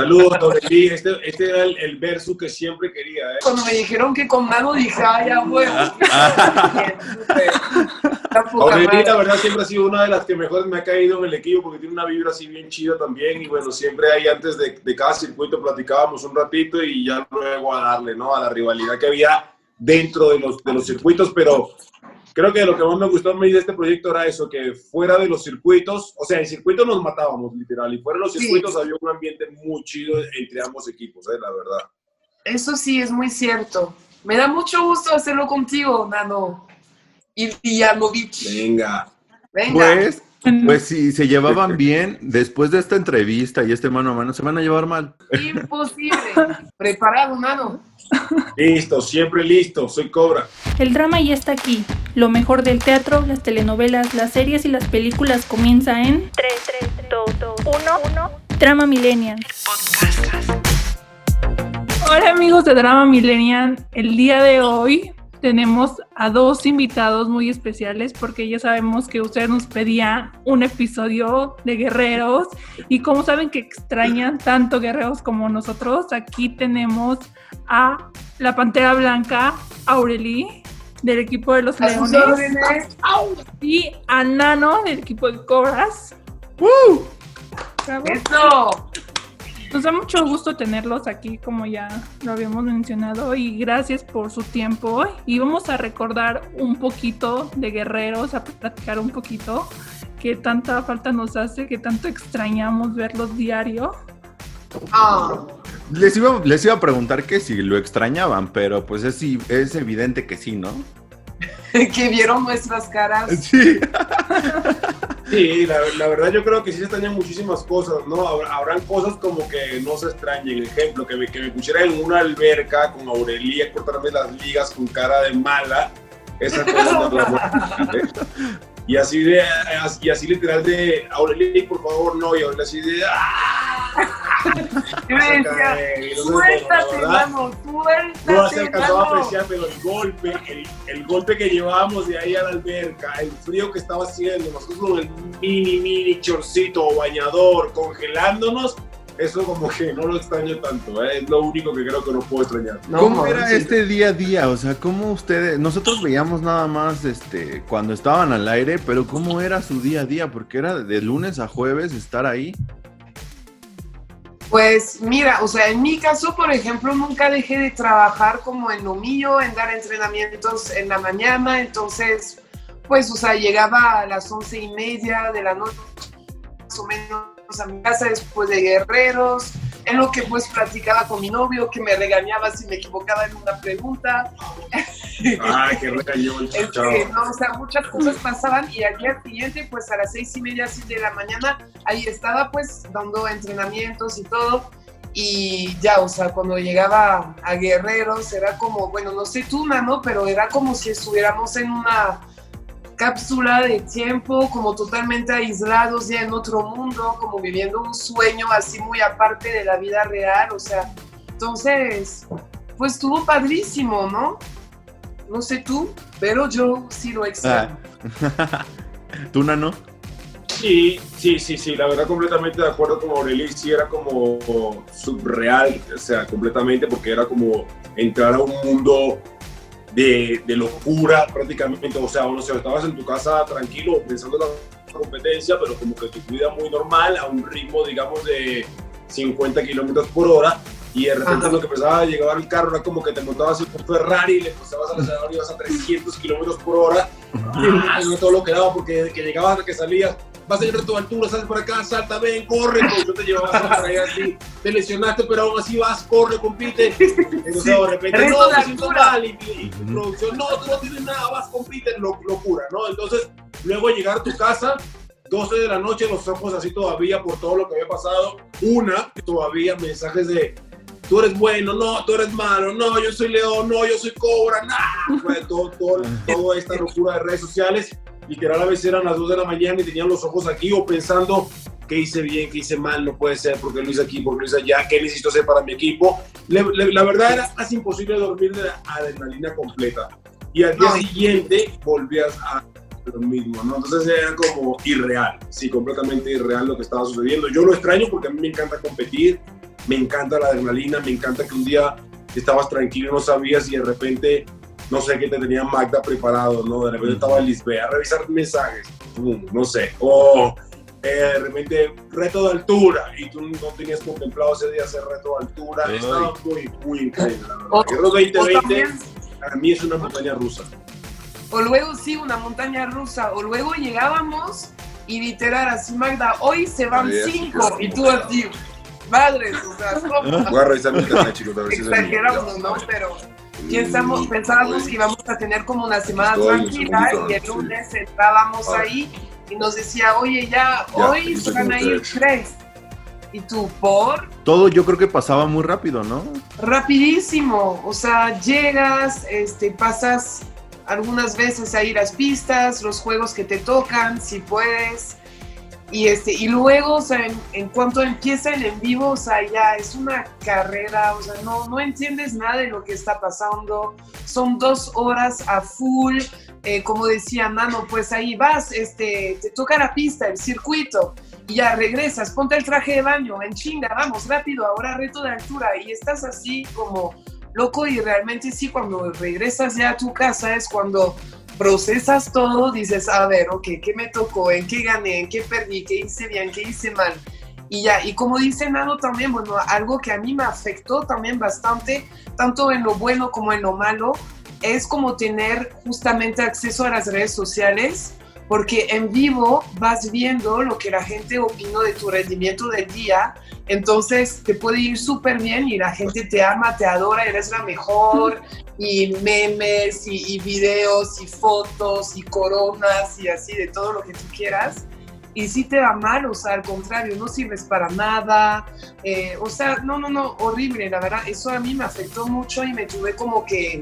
Saludos, Dobelí. Este, este era el, el verso que siempre quería. ¿eh? Cuando me dijeron que con Nano dije, ay, ya, huevo. Aurelí, la verdad, siempre ha sido una de las que mejor me ha caído en el equipo porque tiene una vibra así bien chida también. Y bueno, siempre ahí antes de, de cada circuito platicábamos un ratito y ya luego a darle, ¿no? A la rivalidad que había dentro de los, de los circuitos, pero creo que lo que más me gustó a mí de este proyecto era eso, que fuera de los circuitos, o sea, en circuitos nos matábamos literal, y fuera de los circuitos había un ambiente muy chido entre ambos equipos, ¿eh? la verdad. Eso sí, es muy cierto. Me da mucho gusto hacerlo contigo, Nano. Y Villanovich. Venga. Venga. Pues, pues si se llevaban bien, después de esta entrevista y este mano a mano, se van a llevar mal. Imposible. Preparado, Nano. Listo, siempre listo, soy Cobra. El drama ya está aquí. Lo mejor del teatro, las telenovelas, las series y las películas comienza en 3, 3, 2, 2, 1, 1. Drama Millennial. Hola amigos de Drama Millennial, el día de hoy tenemos a dos invitados muy especiales porque ya sabemos que ustedes nos pedían un episodio de guerreros y como saben que extrañan tanto guerreros como nosotros, aquí tenemos a la Pantera Blanca, Aureli, del equipo de los Leones, y a Nano, del equipo de Cobras. Bravo. Eso. Nos da mucho gusto tenerlos aquí, como ya lo habíamos mencionado, y gracias por su tiempo. Y vamos a recordar un poquito de guerreros, a platicar un poquito qué tanta falta nos hace, qué tanto extrañamos verlos diario. Ah, Les iba, les iba a preguntar que si lo extrañaban, pero pues es, es evidente que sí, ¿no? que vieron nuestras caras. Sí. Sí, la, la verdad yo creo que sí se extrañan muchísimas cosas, ¿no? Habrá- Habrán cosas como que no se extrañen. Ejemplo, que me, que me pusiera en una alberca con Aurelia cortarme las ligas con cara de mala. Esa cosa no la Y así de, y así literal de, Aurelia, por favor, no. Y Aurelia así de, ¡ah! Yo me decía, suéltate, verdad, Nano, no se suéltate, alcanzó a apreciar, pero el golpe, el, el golpe que llevábamos de ahí a la alberca, el frío que estaba haciendo, nosotros con el mini, mini chorcito o bañador congelándonos, eso como que no lo extraño tanto, ¿eh? es lo único que creo que no puedo extrañar. No, ¿Cómo era sí. este día a día? O sea, ¿cómo ustedes, nosotros veíamos nada más este cuando estaban al aire, pero cómo era su día a día? Porque era de lunes a jueves estar ahí. Pues mira, o sea, en mi caso, por ejemplo, nunca dejé de trabajar como en lo mío, en dar entrenamientos en la mañana, entonces, pues, o sea, llegaba a las once y media de la noche, más o menos a mi casa después de Guerreros, en lo que pues platicaba con mi novio, que me regañaba si me equivocaba en una pregunta, Ay, qué recañó el Este, no, o sea, muchas cosas pasaban y al día siguiente, pues a las seis y media, siete de la mañana, ahí estaba pues dando entrenamientos y todo. Y ya, o sea, cuando llegaba a Guerreros era como, bueno, no sé tú, ¿no? Pero era como si estuviéramos en una cápsula de tiempo, como totalmente aislados ya en otro mundo, como viviendo un sueño así muy aparte de la vida real, o sea, entonces, pues estuvo padrísimo, ¿no? No sé tú, pero yo sí lo extraño. ¿Tú, Nano? Sí, sí, sí, sí, la verdad completamente de acuerdo con Aureli, sí era como subreal, o sea, completamente, porque era como entrar a un mundo de, de locura prácticamente, o sea, no sé, estabas en tu casa tranquilo pensando en la competencia, pero como que tu vida muy normal, a un ritmo, digamos, de 50 kilómetros por hora, y de repente Ajá. lo que empezaba a llegar al carro era como que te montabas en un Ferrari y le pasabas al acelerador y ibas a 300 kilómetros por hora, y no todo lo que daba, porque desde que llegabas hasta que salías, vas a ir a tu altura, sales por acá, salta, ven, corre, pues, yo te llevaba por ahí así, te lesionaste, pero aún así vas, corre, compite. Entonces, de repente, no, me siento altura. mal, y, y tu producción, no, tú no tienes nada, vas, compite, lo- locura, ¿no? Entonces, luego llegar a tu casa, 12 de la noche, los ojos así todavía por todo lo que había pasado, una, todavía mensajes de, tú eres bueno, no, tú eres malo, no, yo soy león, no, yo soy cobra, no, fue todo, todo, toda esta locura de redes sociales, literal a veces eran las 2 de la mañana y tenían los ojos aquí o pensando qué hice bien, qué hice mal, no puede ser, porque lo hice aquí, porque lo hice allá, qué necesito hacer para mi equipo. Le- le- la verdad era casi imposible dormir de la adrenalina completa. Y al día siguiente volvías a lo mismo, ¿no? Entonces era como irreal, sí, completamente irreal lo que estaba sucediendo. Yo lo extraño porque a mí me encanta competir, me encanta la adrenalina, me encanta que un día estabas tranquilo, no sabías y de repente, no sé qué te tenía Magda preparado, ¿no? De repente estaba Lisbeth a revisar mensajes, pum, no sé, o eh, de repente reto de altura y tú no tenías contemplado ese día hacer reto de altura, Ay. estaba muy, muy increíble, la verdad. O- Guerrero o 2020 también- para mí es una montaña rusa. O luego sí, una montaña rusa. O luego llegábamos y literal así, Magda, hoy se van cinco. Y tú así, madres, o sea, ¿cómo? Voy a revisar mi internet, chicos, a ver si exageramos, ¿no? Pero pensamos, pensábamos que íbamos a tener como una semana Estoy tranquila y el sí. lunes entrábamos Ah. ahí y nos decía, oye, ya, Ya, hoy van a ir tres. Y tú, por Todo yo creo que pasaba muy rápido, ¿no? rapidísimo, o sea, llegas, este, pasas algunas veces ahí las pistas, los juegos que te tocan, si puedes, y este, y luego, o sea, en, cuanto empieza el en vivo, o sea, ya es una carrera, o sea, no, no entiendes nada de lo que está pasando, son dos horas a full, eh, como decía Nano, pues ahí vas, este, te toca la pista, el circuito, y ya regresas, ponte el traje de baño, en chinga, vamos, rápido, ahora reto de altura, y estás así como loco y realmente sí, cuando regresas ya a tu casa es cuando procesas todo, dices, a ver, ok, ¿qué me tocó? ¿En qué gané? ¿En qué perdí? ¿Qué hice bien? ¿Qué hice mal? Y ya, y como dice Nano también, bueno, algo que a mí me afectó también bastante, tanto en lo bueno como en lo malo, es como tener justamente acceso a las redes sociales, porque en vivo vas viendo lo que la gente opinó de tu rendimiento del día, entonces te puede ir súper bien y la gente te ama, te adora, eres la mejor, y memes, y, videos, y fotos, y coronas, y así, de todo lo que tú quieras. Y si te va mal, o sea, al contrario, no sirves para nada, eh, o sea, no, no, no, horrible, la verdad, eso a mí me afectó mucho y me tuve como que,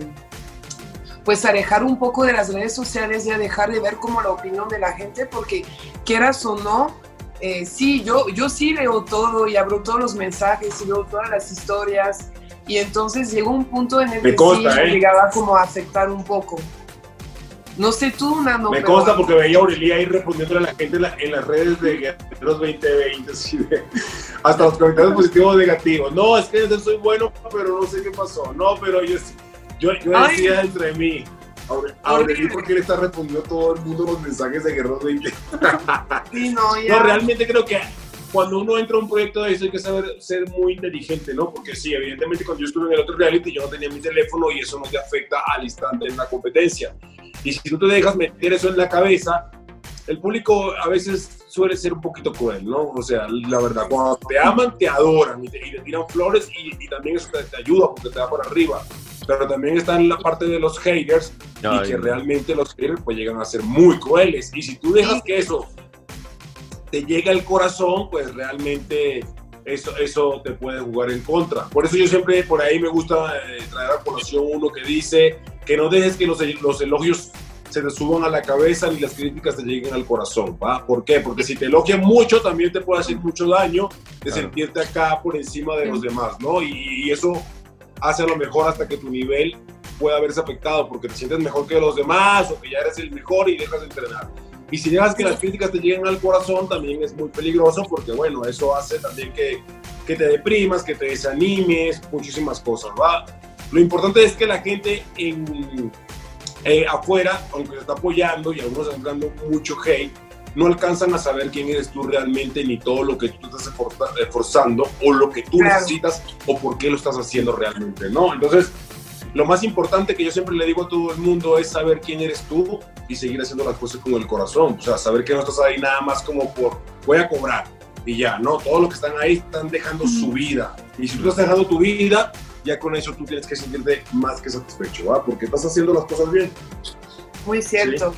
pues, alejar un poco de las redes sociales y a dejar de ver como la opinión de la gente, porque quieras o no, eh, sí, yo, yo sí leo todo y abro todos los mensajes y veo todas las historias, y entonces llegó un punto en el Me que consta, sí ¿eh? me llegaba como a afectar un poco. No sé tú, Nano. Me consta porque veía a Aurelia ahí respondiéndole a la gente en, la- en las redes de Guerreros 2020, así de- hasta los comentarios positivos o negativos. No, es que yo soy bueno, pero no sé qué pasó. No, pero yo, yo, yo Ay. decía entre mí, Aure- Aureli, ¿por qué le está respondiendo todo el mundo los mensajes de Guerreros 2020? Sí, no, ya. No, realmente creo que cuando uno entra a un proyecto de eso hay que saber ser muy inteligente, ¿no? Porque sí, evidentemente cuando yo estuve en el otro reality yo no tenía mi teléfono y eso no te afecta al instante en la competencia. Y si tú te dejas meter eso en la cabeza, el público a veces suele ser un poquito cruel, ¿no? O sea, la verdad, cuando te aman, te adoran y te, y te tiran flores y, y también eso te, te ayuda porque te da por arriba. Pero también está en la parte de los haters y que no. realmente los haters pues llegan a ser muy crueles. Y si tú dejas que eso te llega al corazón, pues realmente eso, eso te puede jugar en contra. Por eso yo siempre por ahí me gusta eh, traer a colación uno que dice que no dejes que los, los elogios se te suban a la cabeza ni las críticas te lleguen al corazón, ¿va? ¿Por qué? Porque si te elogian mucho también te puede hacer mucho daño de Claro. sentirte acá por encima de los demás, ¿no? Y, y eso hace a lo mejor hasta que tu nivel pueda verse afectado porque te sientes mejor que los demás o que ya eres el mejor y dejas de entrenar. Y si dejas que las críticas te lleguen al corazón, también es muy peligroso porque, bueno, eso hace también que, que te deprimas, que te desanimes, muchísimas cosas, ¿va? Lo importante es que la gente en, eh, afuera, aunque te está apoyando y algunos están dando mucho hate, no alcanzan a saber quién eres tú realmente ni todo lo que tú estás esforza- esforzando o lo que tú Claro. necesitas o por qué lo estás haciendo realmente, ¿no? Entonces, lo más importante que yo siempre le digo a todo el mundo es saber quién eres tú y seguir haciendo las cosas con el corazón. O sea, saber que no estás ahí nada más como por voy a cobrar y ya, no, todos los que están ahí están dejando su vida. Y si tú estás dejando tu vida, ya con eso tú tienes que sentirte más que satisfecho, ¿va? Porque estás haciendo las cosas bien. Muy cierto.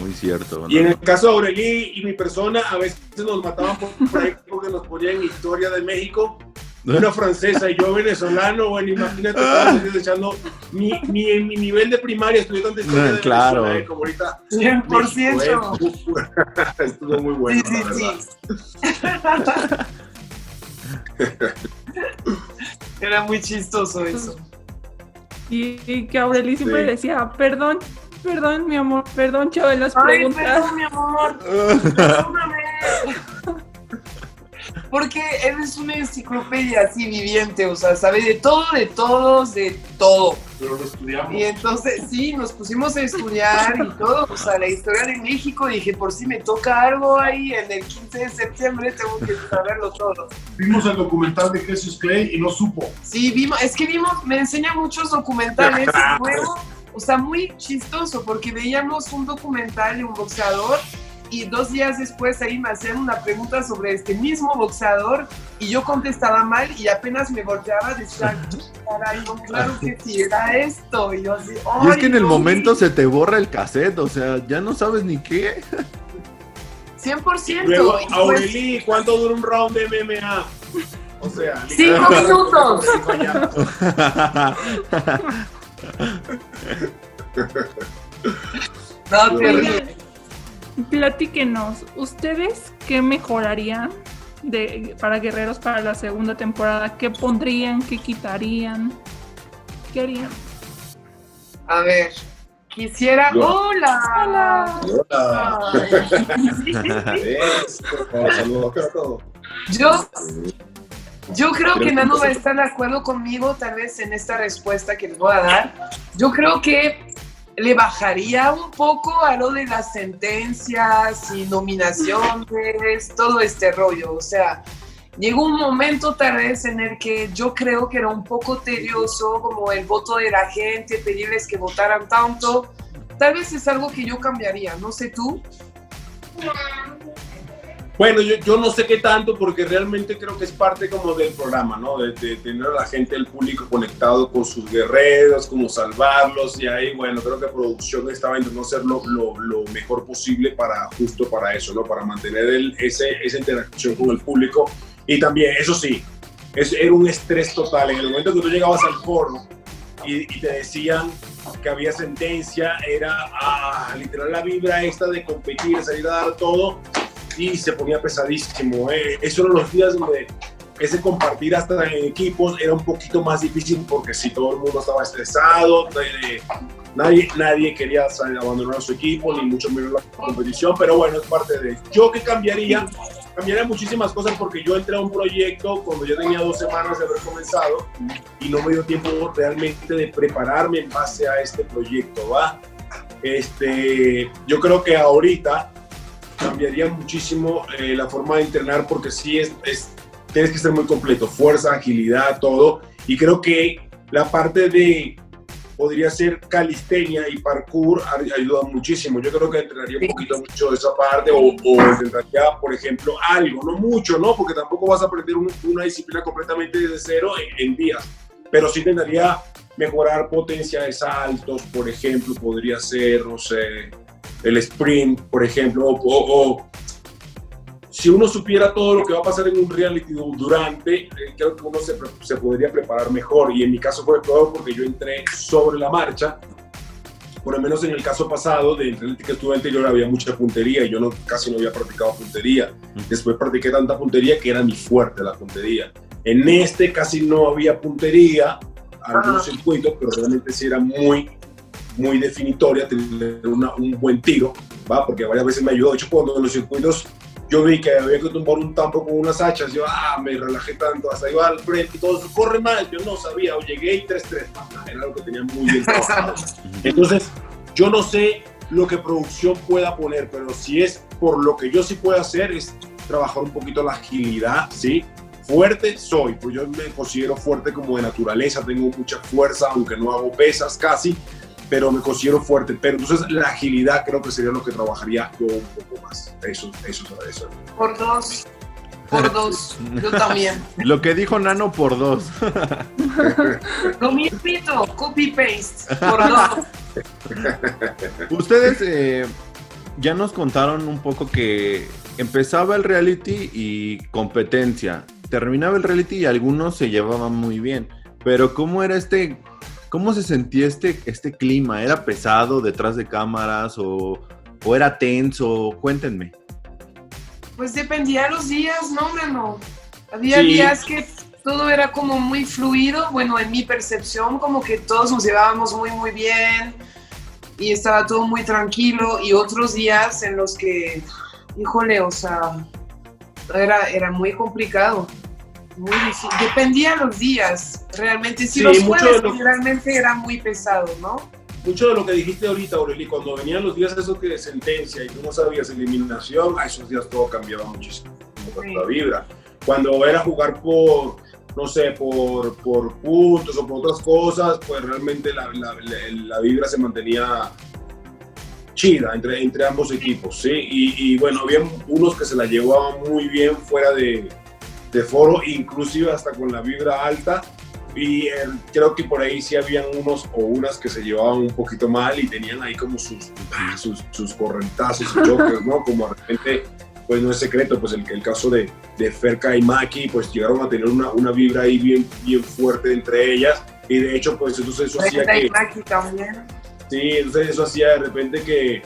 Muy cierto. Y en el caso de Aurelí y mi persona, a veces nos mataban por, por ahí porque nos ponían historia de México. Una francesa y yo venezolano, bueno, imagínate, días echando, ni, ni en mi nivel de primaria estudié tanta historia No, de claro. Venezuela, eh, como ahorita. 100%. México, eh. Estuvo muy bueno, sí, la sí, verdad. sí. Era muy chistoso eso. Y, y que Aureli siempre Sí. decía, perdón, perdón, mi amor, perdón, Chava, en las Ay, preguntas. perdón, mi amor. Perdóname. Porque él es una enciclopedia así viviente, o sea, sabe de todo, de todos, de todo. Pero lo estudiamos. Y entonces, sí, nos pusimos a estudiar y todo, o sea, la historia de México. Dije, por si me toca algo ahí en el 15 de septiembre, tengo que saberlo todo. Vimos el documental de Jesús Clay y no supo. Sí, vimos, es que vimos, me enseña muchos documentales. y luego, o sea, muy chistoso, porque veíamos un documental de un boxeador y dos días después ahí me hacían una pregunta sobre este mismo boxeador y yo contestaba mal y apenas me volteaba decía, caray, no, claro que sí, era esto. Y yo así, Y es que en "Ay, el no, momento se te borra el cassette, o sea, ya no sabes ni qué. 100%. Luego, y pues, Aureli, ¿cuánto dura un round de MMA? O sea, cinco minutos. No, terrible. Platíquenos, ¿ustedes qué mejorarían de, para Guerreros para la segunda temporada? ¿Qué pondrían? ¿Qué quitarían? ¿Qué harían? A ver, quisiera. Yo. ¡Hola! Hola. Yo, yo creo que Nano va a estar de acuerdo conmigo tal vez en esta respuesta que les voy a dar. Yo creo que le bajaría un poco a lo de las sentencias y nominaciones, todo este rollo. O sea, llegó un momento tal vez en el que yo creo que era un poco tedioso como el voto de la gente, pedirles que votaran tanto. Tal vez es algo que yo cambiaría, no sé tú. Bueno, yo, yo no sé qué tanto porque realmente creo que es parte como del programa, ¿no? De, tener a la gente, el público conectado con sus guerreros, como salvarlos y ahí, bueno, creo que producción estaba intentando hacer lo, lo, mejor posible para justo para eso, ¿no? Para mantener el, ese, esa interacción con el público y también, eso sí, es, era un estrés total. En el momento que tú llegabas al foro y, te decían que había sentencia, era ah, literal la vibra esta de competir, salir a dar todo y se ponía pesadísimo. Eh. Esos eran los días donde ese compartir hasta en equipos era un poquito más difícil porque si todo el mundo estaba estresado, eh, nadie, nadie quería salir, abandonar su equipo, ni mucho menos la competición, pero bueno, es parte de Yo que cambiaría, cambiaría muchísimas cosas porque yo entré a un proyecto cuando yo tenía dos semanas de haber comenzado y no me dio tiempo realmente de prepararme en base a este proyecto, ¿va? Este, yo creo que ahorita cambiaría muchísimo eh, la forma de entrenar porque sí es, es, tienes que ser muy completo, fuerza, agilidad, todo. Y creo que la parte de, podría ser calistenia y parkour ay- ayuda muchísimo. Yo creo que entrenaría un poquito mucho de esa parte o, o entrenaría, por ejemplo, algo, no mucho, ¿no? Porque tampoco vas a aprender un- una disciplina completamente desde cero en, en días. Pero sí intentaría mejorar potencia de saltos, por ejemplo, podría ser, no sé, el sprint, por ejemplo, o, o- o si uno supiera todo lo que va a pasar en un reality du- durante, eh, creo que uno se, se podría preparar mejor. Y en mi caso fue peor porque yo entré sobre la marcha. Por lo menos en el caso pasado del reality que estuve anterior había mucha puntería y yo no, casi no había practicado puntería. Después practiqué tanta puntería que era mi fuerte la puntería. En este casi no había puntería, algunos circuitos, pero realmente sí era muy, muy definitoria tener una- un buen tiro, ¿va? Porque varias veces me ayudó. De hecho, cuando en los circuitos yo vi que había que tumbar un tampo con unas hachas, yo ah, me relajé tanto, hasta iba al frente y todo eso, corre mal, yo no sabía, o llegué y 3-3, ah, era algo que tenía muy bien trabajado. Entonces, yo no sé lo que producción pueda poner, pero si es por lo que yo sí puedo hacer, es trabajar un poquito la agilidad, ¿sí? Fuerte soy, pues yo me considero fuerte como de naturaleza, tengo mucha fuerza, aunque no hago pesas casi, pero me considero fuerte. Pero entonces la agilidad creo que sería lo que trabajaría yo un poco más. Eso, eso, eso. Por dos. Por dos. Yo también. Lo que dijo Nano por dos. Lo mismito, copy paste. Por dos. Ustedes eh, ya nos contaron un poco que empezaba el reality y competencia. Terminaba el reality y algunos se llevaban muy bien. Pero ¿cómo era este, cómo se sentía este, este clima? ¿Era pesado detrás de cámaras o, o era tenso? Cuéntenme. Pues dependía de los días, no, hombre, no. Había Sí. días que todo era como muy fluido, bueno, en mi percepción, como que todos nos llevábamos muy, muy bien y estaba todo muy tranquilo, y otros días en los que, híjole, o sea, era, era muy complicado. Muy difícil. Dependía los días, realmente. Si Sí, los jueves lo- realmente era muy pesado, ¿no? Mucho de lo que dijiste ahorita, Aureli, cuando venían los días esos que de sentencia y tú no sabías eliminación, a esos días todo cambiaba muchísimo, Sí. la vibra. Cuando era jugar por, no sé, por, por puntos o por otras cosas, pues realmente la, la- la- la vibra se mantenía chida entre, entre ambos equipos, ¿sí? Y, y bueno, había unos que se la llevaban muy bien fuera de, de foro, inclusive hasta con la vibra alta, y eh, creo que por ahí sí habían unos o unas que se llevaban un poquito mal y tenían ahí como sus, ah, sus, sus correntazos y choques, ¿no? Como de repente, pues no es secreto, pues el, el caso de, de Ferca y Maki, pues llegaron a tener una, una vibra ahí bien, bien fuerte entre ellas y de hecho, pues entonces eso hacía que... Maki también. Sí, entonces eso hacía de repente que,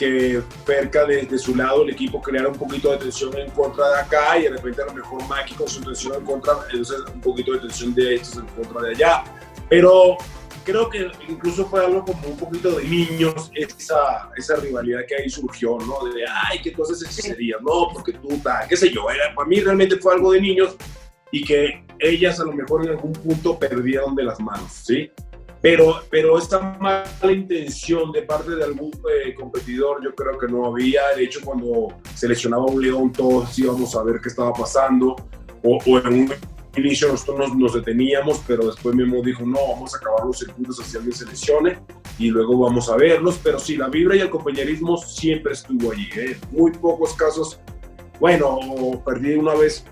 que Ferca desde su lado el equipo creara un poquito de tensión en contra de acá y de repente a lo mejor Maki con su tensión en contra, entonces un poquito de tensión de estos en contra de allá. Pero creo que incluso fue algo como un poquito de niños, esa, esa rivalidad que ahí surgió, ¿no? De, ay, que entonces sería, no, porque tú, tal, qué sé yo, era, para mí realmente fue algo de niños y que ellas a lo mejor en algún punto perdieron de las manos, ¿sí? Pero, pero esta mala intención de parte de algún eh, competidor yo creo que no había. De hecho, cuando seleccionaba un león, todos íbamos a ver qué estaba pasando. O, o en un inicio nosotros nos, nos deteníamos, pero después Memo dijo, no, vamos a acabar los circuitos así alguien seleccione y luego vamos a verlos. Pero sí, la vibra y el compañerismo siempre estuvo allí. ¿eh? Muy pocos casos. Bueno, perdí una vez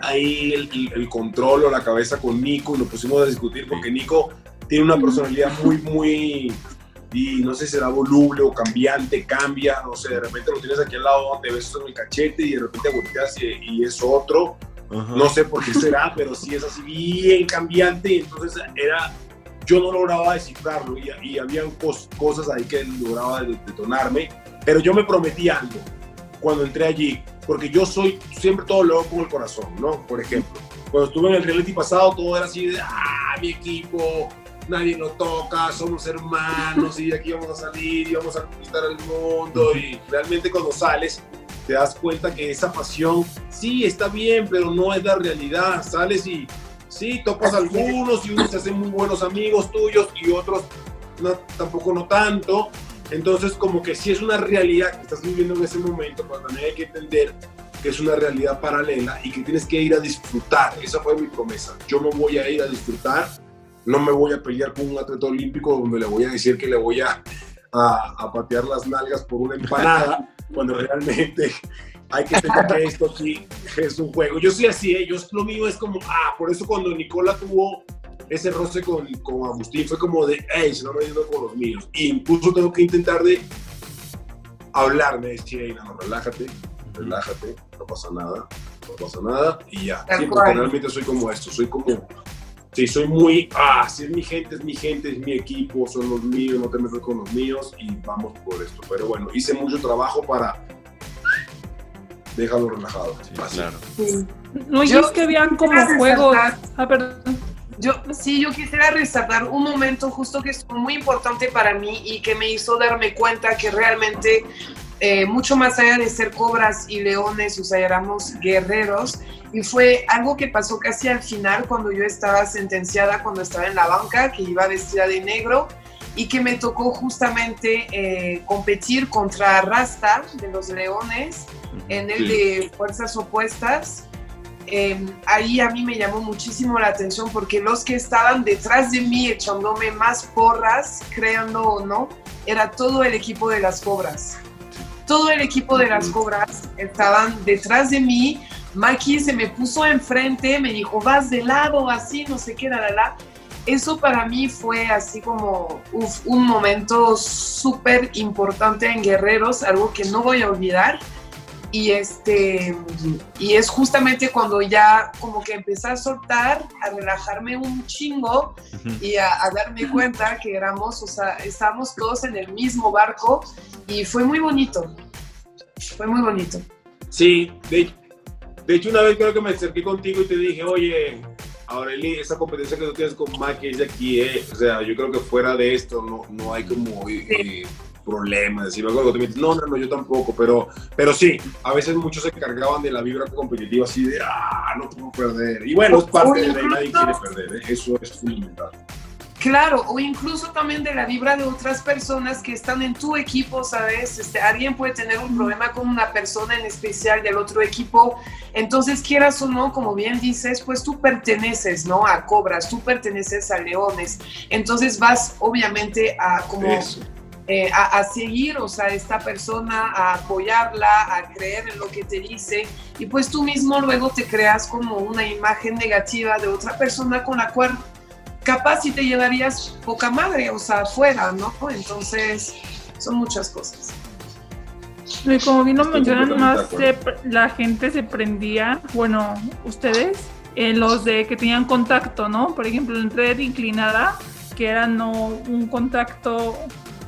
ahí el, el- el control o la cabeza con Nico y lo pusimos a discutir porque Nico tiene una personalidad muy, muy, y no sé si será voluble o cambiante, cambia, no sé, de repente lo tienes aquí al lado, te ves en el cachete y de repente volteas y, y es otro, Ajá. no sé por qué será, pero sí es así bien cambiante y entonces era, yo no lograba descifrarlo y, y habían cos- cosas ahí que lograba de- detonarme, pero yo me prometí algo cuando entré allí, porque yo soy, siempre todo lo hago con el corazón, ¿no? Por ejemplo, cuando estuve en el reality pasado, todo era así de, ah, mi equipo, nadie lo toca, somos hermanos y de aquí vamos a salir y vamos a conquistar el mundo. Y realmente cuando sales te das cuenta que esa pasión sí está bien, pero no es la realidad, sales y sí, topas a algunos y unos se hacen muy buenos amigos tuyos y otros no, tampoco no tanto, entonces como que sí es una realidad que estás viviendo en ese momento, pero también hay que entender que es una realidad paralela y que tienes que ir a disfrutar. Esa fue mi promesa. Yo me voy a ir a disfrutar, no me voy a pelear con un atleta olímpico donde le voy a decir que le voy a, a, a patear las nalgas por una empanada, cuando realmente hay que entender que esto aquí es un juego. Yo soy así, ¿eh? yo lo mío es como, ah, por eso cuando Nicola tuvo ese roce con, con Agustín fue como de, hey, se no me yendo con los míos. E incluso tengo que intentar de hablarme, decir, hey, no, relájate, relájate, no pasa nada, no pasa nada, y ya. Sí, porque realmente soy como esto, soy como, sí, soy muy, ah, si es mi gente, es mi gente, es mi equipo, son los míos, no te metas con los míos, y vamos por esto. Pero bueno, hice mucho trabajo para déjalo relajado. Sí, así. claro. Sí. No, y Yo es que habían como juegos. Ah, perdón. Yo, sí, yo quisiera resaltar un momento justo que es muy importante para mí y que me hizo darme cuenta que realmente, eh, mucho más allá de ser cobras y leones, o sea, éramos guerreros. Y fue algo que pasó casi al final cuando yo estaba sentenciada, cuando estaba en la banca, que iba vestida de negro y que me tocó justamente eh, competir contra Rasta de los Leones en el de Fuerzas Opuestas. Eh, ahí a mí me llamó muchísimo la atención porque los que estaban detrás de mí echándome más porras, créanlo o no, era todo el equipo de las cobras. Todo el equipo de las cobras estaban detrás de mí. Maki se me puso enfrente, me dijo, vas de lado, así, no sé qué, la, la, la. Eso para mí fue así como un momento súper importante en Guerreros, algo que no voy a olvidar. Y, este, y es justamente cuando ya como que empecé a soltar, a relajarme un chingo y a, a darme cuenta que éramos, o sea, estábamos todos en el mismo barco y fue muy bonito. Fue muy bonito. Sí, de, de hecho una vez creo que me acerqué contigo y te dije, oye, Aureli, esa competencia que tú tienes con Maki es de aquí, eh. o sea, yo creo que fuera de esto no, no hay como eh, problemas. Y luego te metes, no, no, no, yo tampoco, pero, pero sí, a veces muchos se cargaban de la vibra competitiva así de, ah, no puedo perder. Y bueno, es parte de ahí, nadie quiere perder, ¿eh? eso es fundamental. Claro, o incluso también de la vibra de otras personas que están en tu equipo, ¿sabes? Este, alguien puede tener un problema con una persona en especial del otro equipo, entonces quieras o no, como bien dices, pues tú perteneces, ¿no? A Cobras, tú perteneces a Leones, entonces vas obviamente a como... Eh, a, a, seguir, o sea, esta persona, a apoyarla, a creer en lo que te dice, y pues tú mismo luego te creas como una imagen negativa de otra persona con la cual capaz si te llevarías poca madre, o sea, afuera, ¿no? Entonces, son muchas cosas. Y como bien lo mencionan, más se, la gente se prendía, bueno, ustedes, en los de que tenían contacto, ¿no? Por ejemplo, en red inclinada, que era no un contacto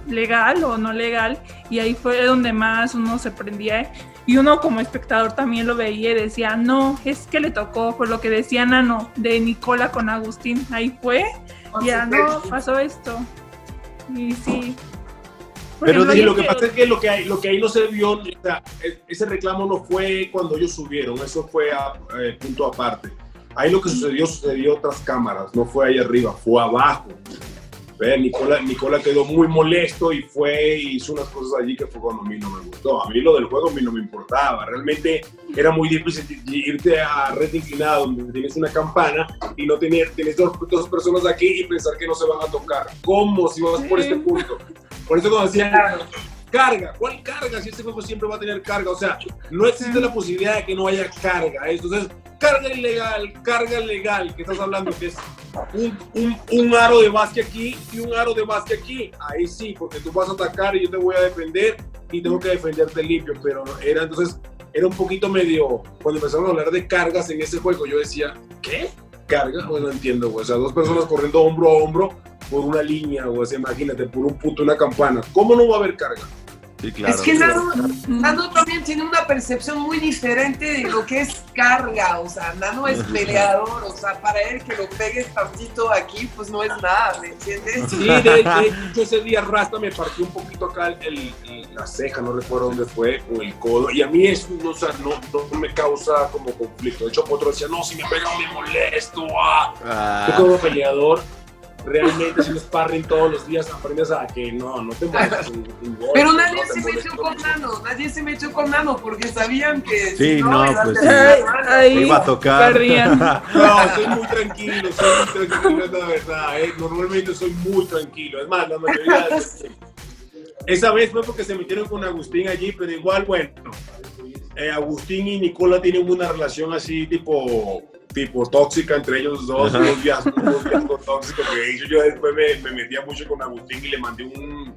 legal o no legal, y ahí fue donde más uno se prendía. Y uno como espectador también lo veía y decía, no, es que le tocó, por lo que decía Nano, de Nicola con Agustín, ahí fue, y ya no, pasó esto. Y sí. Pero sí, lo que, pasa es que lo que, hay, lo que ahí no se vio, o sea, ese reclamo no fue cuando ellos subieron, eso fue a eh, punto aparte. Ahí lo que sucedió, sucedió otras cámaras, no fue ahí arriba, fue abajo. Nicola, Nicola quedó muy molesto y fue y hizo unas cosas allí que fue cuando a mí no me gustó. A mí lo del juego a mí no me importaba. Realmente era muy difícil irte a red inclinada donde tienes una campana y no tener, tienes dos, dos personas aquí y pensar que no se van a tocar. ¿Cómo si vas por este punto? Por eso cuando decían, carga, ¿cuál carga? Si este juego siempre va a tener carga. O sea, no existe la posibilidad de que no haya carga. Entonces, carga ilegal, carga legal, que estás hablando que es un, un, aro de básquet aquí y un aro de básquet aquí. Ahí sí, porque tú vas a atacar y yo te voy a defender y tengo que defenderte limpio. Pero era entonces, era un poquito medio, cuando empezaron a hablar de cargas en ese juego, yo decía, ¿qué? ¿Carga? Bueno, entiendo, o sea, dos personas corriendo hombro a hombro por una línea, o sea, imagínate, por un punto, una campana. ¿Cómo no va a haber carga? Sí, claro, es que Nano, Nano, también tiene una percepción muy diferente de lo que es carga, o sea, Nano es peleador, o sea, para él que lo pegues tantito aquí, pues no es nada, ¿me entiendes? Sí, de, hecho ese día Rasta me partió un poquito acá el, el, la ceja, no recuerdo dónde fue, o el codo, y a mí eso o sea, no, no, me causa como conflicto. De hecho, otro decía, no, si me pega me molesto, ah. ah. Yo como peleador realmente si sparring todos los días aprendes a que no, no te muevas un, un gol, Pero nadie no se metió con Nano, nadie se metió con Nano porque sabían que sí, si no, no pues sí. ahí iba a tocar. No, soy muy tranquilo, soy muy tranquilo, es la verdad, ¿eh? normalmente soy muy tranquilo, es más, la mayoría de esa vez fue porque se metieron con Agustín allí, pero igual, bueno, eh, Agustín y Nicola tienen una relación así tipo tipo tóxica entre ellos dos, unos días, unos tóxicos que yo después me, me, metía mucho con Agustín y le mandé un,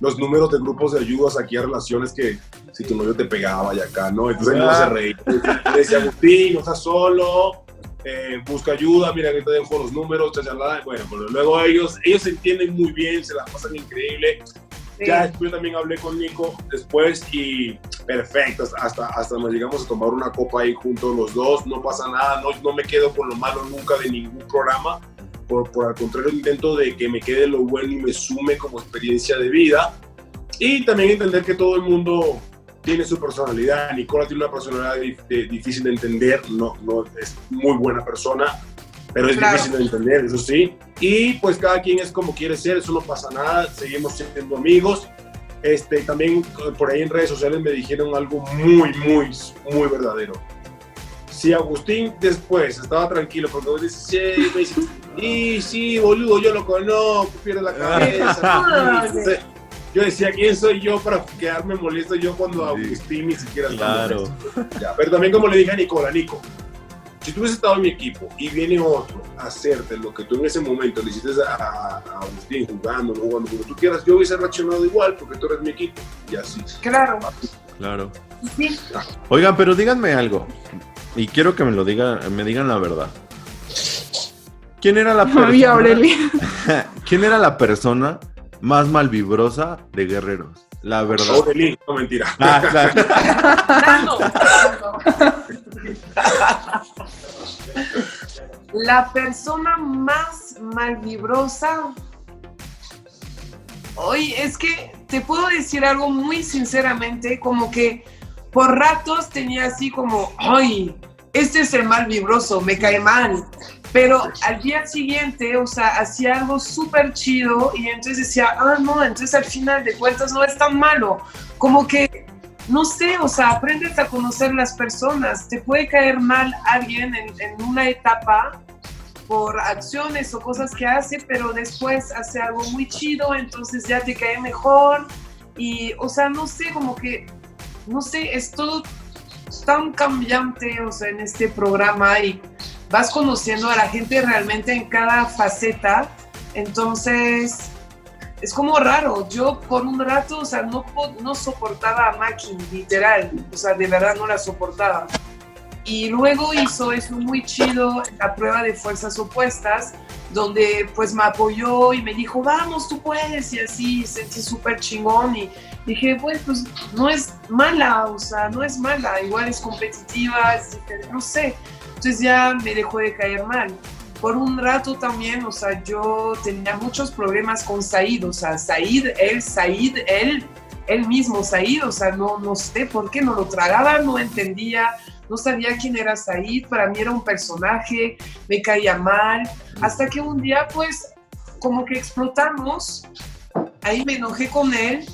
los números de grupos de ayudas aquí a relaciones que si tu novio te pegaba y acá, ¿no? Entonces no se reía. Le decía Agustín, no estás solo, eh, busca ayuda, mira que te dejo los números, chalala. bueno, pues luego ellos, ellos se entienden muy bien, se la pasan increíble. Sí. Ya después también hablé con Nico después y perfecto, hasta, hasta nos llegamos a tomar una copa ahí juntos los dos, no pasa nada, no, no me quedo con lo malo nunca de ningún programa, por, por al contrario intento de que me quede lo bueno y me sume como experiencia de vida y también entender que todo el mundo tiene su personalidad, Nicola tiene una personalidad de, difícil de entender, no, no es muy buena persona, pero es claro. difícil de entender, eso sí. Y pues cada quien es como quiere ser, eso no pasa nada, seguimos siendo amigos. Este, también por ahí en redes sociales me dijeron algo muy, muy, muy verdadero. Si Agustín después estaba tranquilo, porque vos dices, sí, me dice, y sí, boludo, yo lo conozco, pierde la cabeza. Entonces, yo decía, ¿quién soy yo para quedarme molesto yo cuando Agustín ni siquiera está Claro. Ya, pero también como le dije a Nicola, Nico, si tú hubieses estado en mi equipo y viene otro a hacerte lo que tú en ese momento le hiciste a, a, Agustín jugando, no jugando, como tú quieras, yo hubiese reaccionado igual porque tú eres mi equipo. Y así. Claro. Claro. Sí. Oigan, pero díganme algo. Y quiero que me lo digan, me digan la verdad. ¿Quién era la María Aurelia. persona? ¿Quién era la persona más malvibrosa de Guerreros? La verdad. Aurelín, no mentira. Ah, claro. La persona más malvibrosa. Oye, es que te puedo decir algo muy sinceramente, como que por ratos tenía así como, ay, este es el mal vibroso, me cae mal. Pero al día siguiente, o sea, hacía algo súper chido y entonces decía, ah, no, entonces al final de cuentas no es tan malo. Como que, no sé, o sea, aprendes a conocer las personas. Te puede caer mal alguien en, en una etapa por acciones o cosas que hace, pero después hace algo muy chido, entonces ya te cae mejor. Y, o sea, no sé, como que, no sé, es todo tan cambiante, o sea, en este programa y vas conociendo a la gente realmente en cada faceta. Entonces, es como raro. Yo por un rato, o sea, no, no soportaba a Maki, literal. O sea, de verdad no la soportaba. Y luego hizo eso muy chido, la prueba de fuerzas opuestas, donde pues me apoyó y me dijo, vamos, tú puedes, y así sentí súper chingón y dije, pues, pues no es mala, o sea, no es mala, igual es competitiva, es no sé. Entonces ya me dejó de caer mal. Por un rato también, o sea, yo tenía muchos problemas con Said, o sea, Said, él, Said, él, él mismo, Said, o sea, no, no sé por qué no lo tragaba, no entendía, no sabía quién era Said, para mí era un personaje, me caía mal, hasta que un día pues como que explotamos, ahí me enojé con él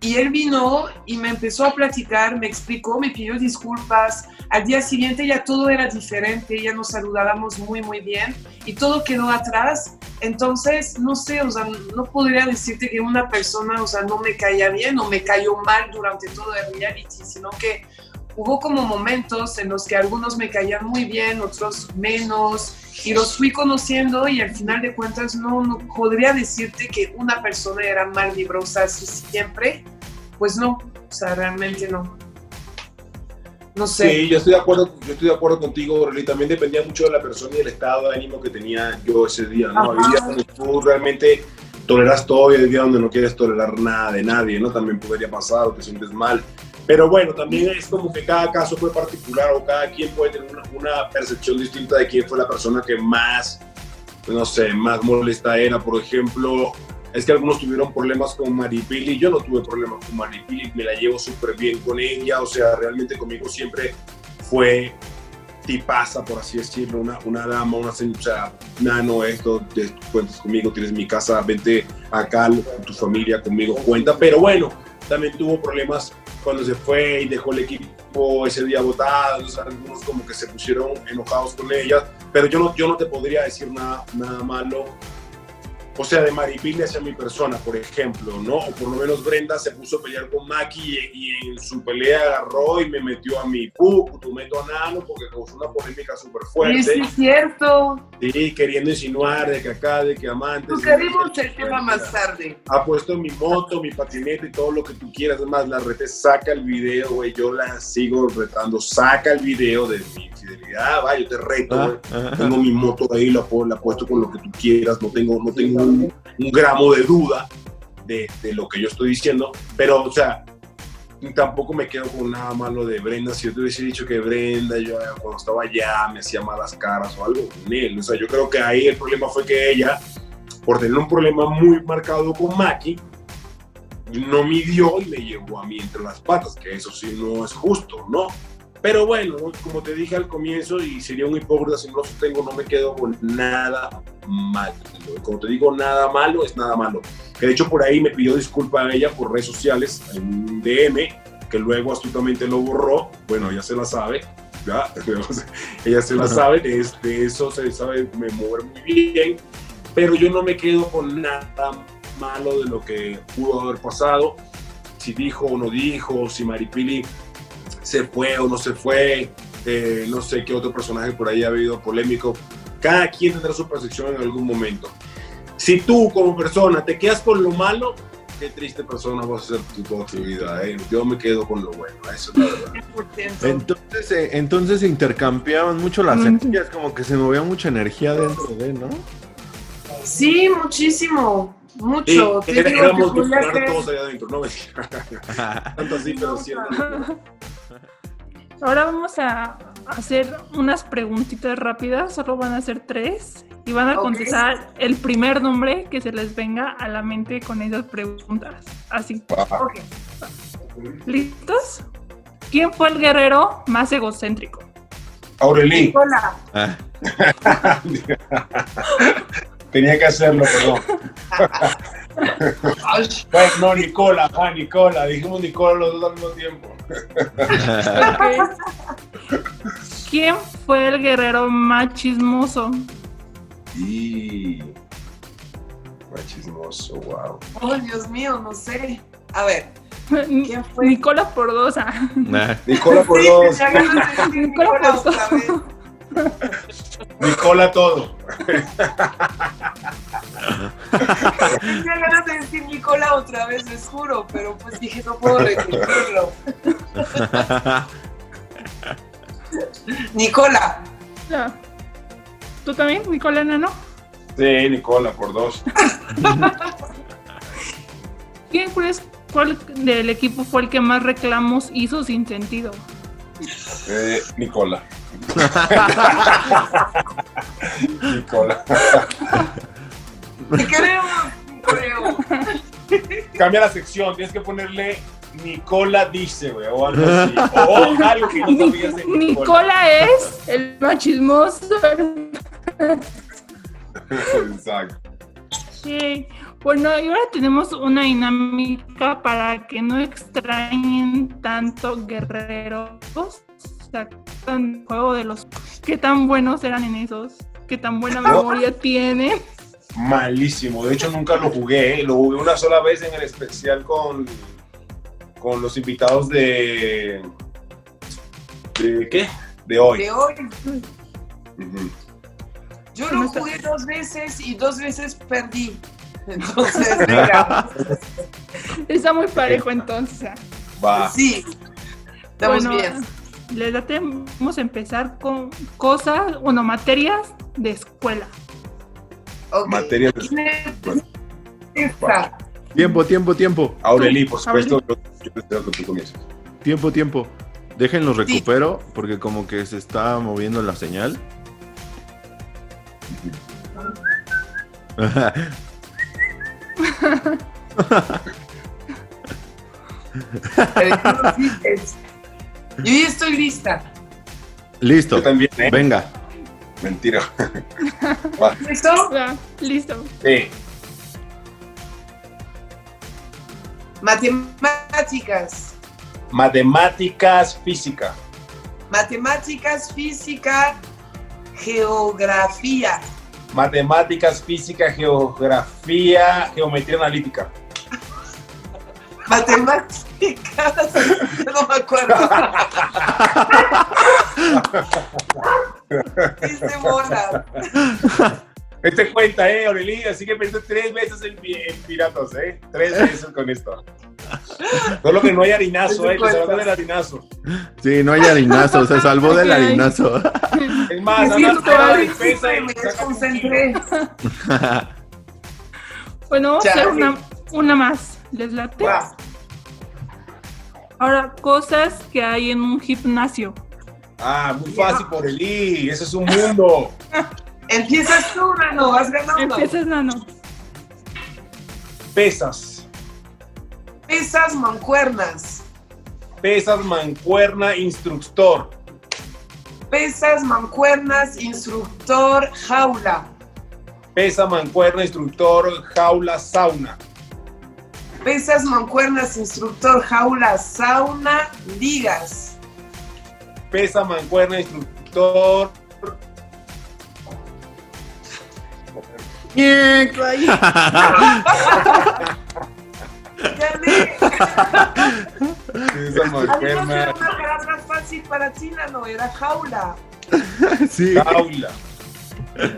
y él vino y me empezó a platicar, me explicó, me pidió disculpas, al día siguiente ya todo era diferente, ya nos saludábamos muy muy bien y todo quedó atrás, entonces no sé, o sea, no podría decirte que una persona, o sea, no me caía bien o me cayó mal durante todo el reality, sino que hubo como momentos en los que algunos me caían muy bien, otros menos, y los fui conociendo y al final de cuentas no, no podría decirte que una persona era mal vibrosa así siempre, pues no, o sea, realmente no. No sé. Sí, yo estoy de acuerdo, yo estoy de acuerdo contigo, Aureli. También dependía mucho de la persona y del estado de ánimo que tenía yo ese día, ¿no? Había días donde tú realmente toleras todo y hay días donde no quieres tolerar nada de nadie, ¿no? También podría pasar o te sientes mal. Pero bueno, también es como que cada caso fue particular o cada quien puede tener una, una percepción distinta de quién fue la persona que más, no sé, más molesta era. Por ejemplo, es que algunos tuvieron problemas con Maripili. Yo no tuve problemas con Maripili, me la llevo súper bien con ella. O sea, realmente conmigo siempre fue tipaza, por así decirlo, una, una dama, una señora, nano, esto, te cuentas conmigo, tienes mi casa, vente acá tu familia, conmigo, cuenta. Pero bueno, también tuvo problemas cuando se fue y dejó el equipo ese día votado, algunos como que se pusieron enojados con ella, pero yo no, yo no te podría decir nada, nada malo o sea, de Maripili hacia mi persona, por ejemplo, ¿no? O por lo menos Brenda se puso a pelear con Maki y, y en su pelea agarró y me metió a mi pup, tú meto a Nano porque causó una polémica súper fuerte. sí, es cierto. Sí, queriendo insinuar de que acá, de que amantes. Tocaremos el tema más tarde. Ha puesto mi moto, mi patineta y todo lo que tú quieras. Además, la rete saca el video, güey. Yo la sigo retando. Saca el video de mi infidelidad. Va, yo te reto, güey. Ah, ah. Tengo mi moto ahí, la, la puesto con lo que tú quieras, no tengo, no tengo un, gramo de duda de, de lo que yo estoy diciendo, pero, o sea, tampoco me quedo con nada malo de Brenda. Si yo te hubiese dicho que Brenda, yo eh, cuando estaba allá me hacía malas caras o algo con él, o sea, yo creo que ahí el problema fue que ella, por tener un problema muy marcado con Maki, no midió y me llevó a mí entre las patas, que eso sí no es justo, ¿no? Pero bueno, como te dije al comienzo, y sería un hipócrita si no lo sostengo, no me quedo con nada malo. Como te digo, nada malo es nada malo. Que de hecho por ahí me pidió disculpa a ella por redes sociales, en un DM, que luego astutamente lo borró. Bueno, ya se la sabe. ¿ya? ella se la sabe, de, es- de eso se sabe me mover muy bien. Pero yo no me quedo con nada malo de lo que pudo haber pasado. Si dijo o no dijo, si Maripili se fue o no se fue, eh, no sé qué otro personaje por ahí ha habido polémico. Cada quien tendrá su percepción en algún momento. Si tú como persona te quedas con lo malo, qué triste persona vas a ser tú toda tu vida. ¿eh? Yo me quedo con lo bueno, eso es la verdad. 100%. Entonces, eh, entonces se intercambiaban mucho las energías, como que se movía mucha energía dentro de, ¿no? Sí, muchísimo. Sí, Mucho. Digo éramos todos allá adentro, no Tanto así, pero sí. Ahora vamos a hacer unas preguntitas rápidas, solo van a ser tres. Y van a contestar el primer nombre que se les venga a la mente con esas preguntas. Así. Ok. ¿Listos? ¿Quién fue el guerrero más egocéntrico? Aurelí, Hola. Ah, tenía que hacerlo, perdón. Bueno, no, Nicola, ah, Nicola, dijimos Nicola los dos al mismo tiempo. ¿Quién fue el guerrero más chismoso? Y. Machismoso, wow. Oh, Dios mío, no sé. A ver, ¿quién fue? Nicola Pordosa. ah. Nicola por Sí, Nicola Nicola vez. Nicola todo. Tenía ganas de decir Nicola otra vez, les juro, pero pues dije, no puedo repetirlo. Nicola, Ya. ¿Tú también, Nicola Nano? Sí, Nicola por dos. ¿Quién crees cuál del equipo fue el que más reclamos hizo sin sentido? Eh, Nicola. Nicola. te queremos, creo. Cambia la sección, tienes que ponerle Nicola dice, güey, o algo así. O algo que no sabías de Nicola. Nicola es el más chismoso. Exacto. Sí. Bueno, y ahora tenemos una dinámica para que no extrañen tanto guerreros. Sacan el juego de los qué tan buenos eran en esos, qué tan buena memoria tienen. Malísimo. De hecho, nunca lo jugué. ¿eh? Lo jugué una sola vez en el especial con, con los invitados de. ¿De qué? De hoy. De hoy, yo lo jugué dos veces y dos veces perdí. Entonces, Está muy parejo entonces. Va. sí, estamos Bueno, bien. Les vamos a empezar con cosas, bueno, materias de escuela. Ok. Materia de- ¿Quién empieza? Tiempo, tiempo, tiempo. Aureli, por supuesto, yo, yo deseo que tú comiences. Tiempo, tiempo. Déjenlos recupero porque como que se está moviendo la señal. Yo ya estoy lista. Listo. Yo también, ¿eh? Venga. Mentira. Va. ¿Listo? Listo. Sí. Matemáticas. Matemáticas, física. Matemáticas, física, geografía. Matemáticas, física, geografía, geometría analítica. Matemáticas. No me acuerdo. Dice Mona. Este cuenta, eh, Aureli, así que perdiste tres veces en, en piratas, eh. Tres veces con esto. Solo que no hay harinazo, eh. Te salvaste del harinazo. Sí, no hay harinazo. Se salvó del harinazo. Es más, la me defensa y me desconcentré. Bueno, vamos a hacer una, una más. ¿Les late? Va. Ahora, cosas que hay en un gimnasio. Ah, muy fácil por el I. Ese es un mundo. Empiezas tú, Nano, vas ganando. Empiezas, Nano. Pesas. Pesas, mancuernas. Pesas, mancuerna, instructor. Pesas, mancuernas, instructor, jaula. Pesa, mancuerna, instructor, jaula, sauna. Pesas, mancuernas, instructor, jaula, sauna, ligas. Pesa, mancuerna, instructor. Gané. Pesa, Además era mancuerna, una palabra fácil para ti, Nano, era jaula. Sí. jaula.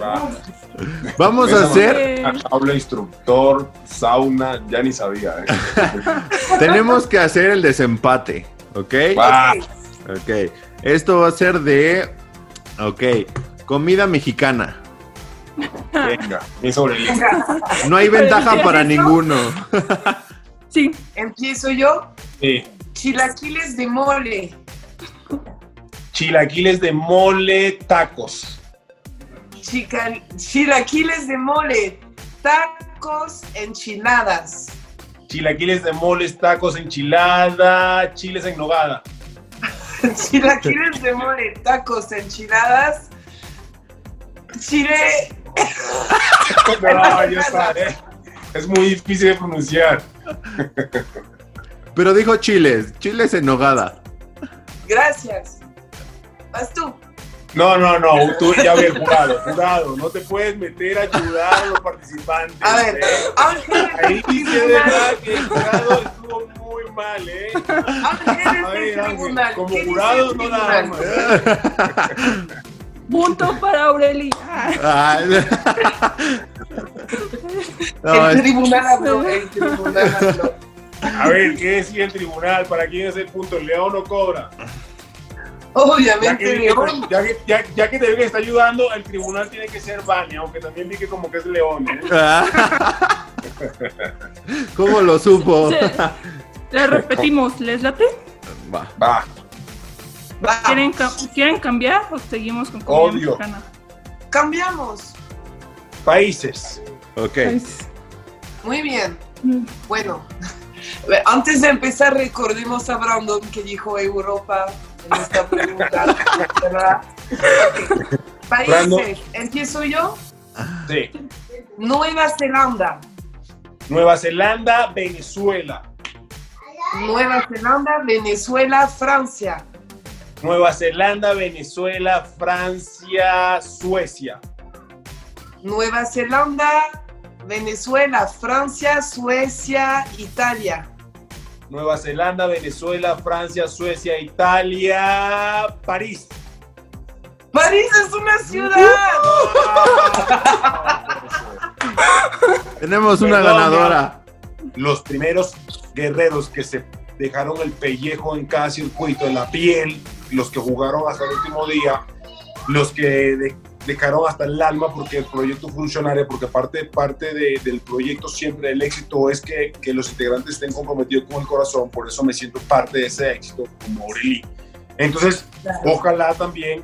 Va. Vamos a hacer. Jaula, instructor, sauna, ya ni sabía. eh. Tenemos que hacer el desempate. ¿Ok? Va. Ok. Esto va a ser de. Ok. Comida mexicana. Venga, sobreviviente. No hay ventaja para ninguno. sí, Empiezo yo. Sí. Chilaquiles de mole. Chilaquiles de mole, tacos. Chica- chilaquiles de mole, tacos, enchiladas. Chilaquiles de moles, tacos, enchilada, chiles en nogada. Chilaquiles de mole, tacos, enchiladas. Chile. No, ya está, ¿eh? Es muy difícil de pronunciar. Pero dijo chiles, chiles en nogada. Gracias. Vas tú. No, no, no, tú ya ves, jurado, jurado, no te puedes meter a ayudar a los participantes. A ver, ¿eh? Ahí dice de verdad que el jurado estuvo muy mal, ¿eh? A ver, Ángel, tribunal. como ¿Qué dice jurado no la tribunal? Punto para Aureli. Ay. No, El tribunal habló. El tribunal habló. A ver, ¿qué decía el tribunal? ¿Para quién es el punto? ¿El león o cobra? Ya Obviamente, que, León. ya, que, ya, ya que te veo que está ayudando, el tribunal tiene que ser Vania, aunque también vi que como que es león, ¿eh? ¿Cómo lo supo? se- Le repetimos, ¿les late? Va. Va, ¿Quieren, ca- ¿Quieren cambiar o seguimos con comida Odio. mexicana? cambiamos. países. Ok. Muy bien. Mm, Bueno, antes de empezar, recordemos a Brandon que dijo Europa en esta pregunta. ¿verdad? Ok. Países. Brandon. ¿Empiezo yo? Sí. Nueva Zelanda. Nueva Zelanda, Venezuela. Nueva Zelanda, Venezuela, Francia. Nueva Zelanda, Venezuela, Francia, Suecia. Nueva Zelanda, Venezuela, Francia, Suecia, Italia. Nueva Zelanda, Venezuela, Francia, Suecia, Italia, París. París es una ciudad. Tenemos una Perdón, ganadora. Los primeros guerreros que se dejaron el pellejo en cada circuito, en la piel, los que jugaron hasta el último día, los que de- dejaron hasta el alma porque el proyecto funcionara, porque parte, parte de- del proyecto siempre el éxito es que, que los integrantes estén comprometidos con el corazón, por eso me siento parte de ese éxito como Aureli. Entonces, ojalá también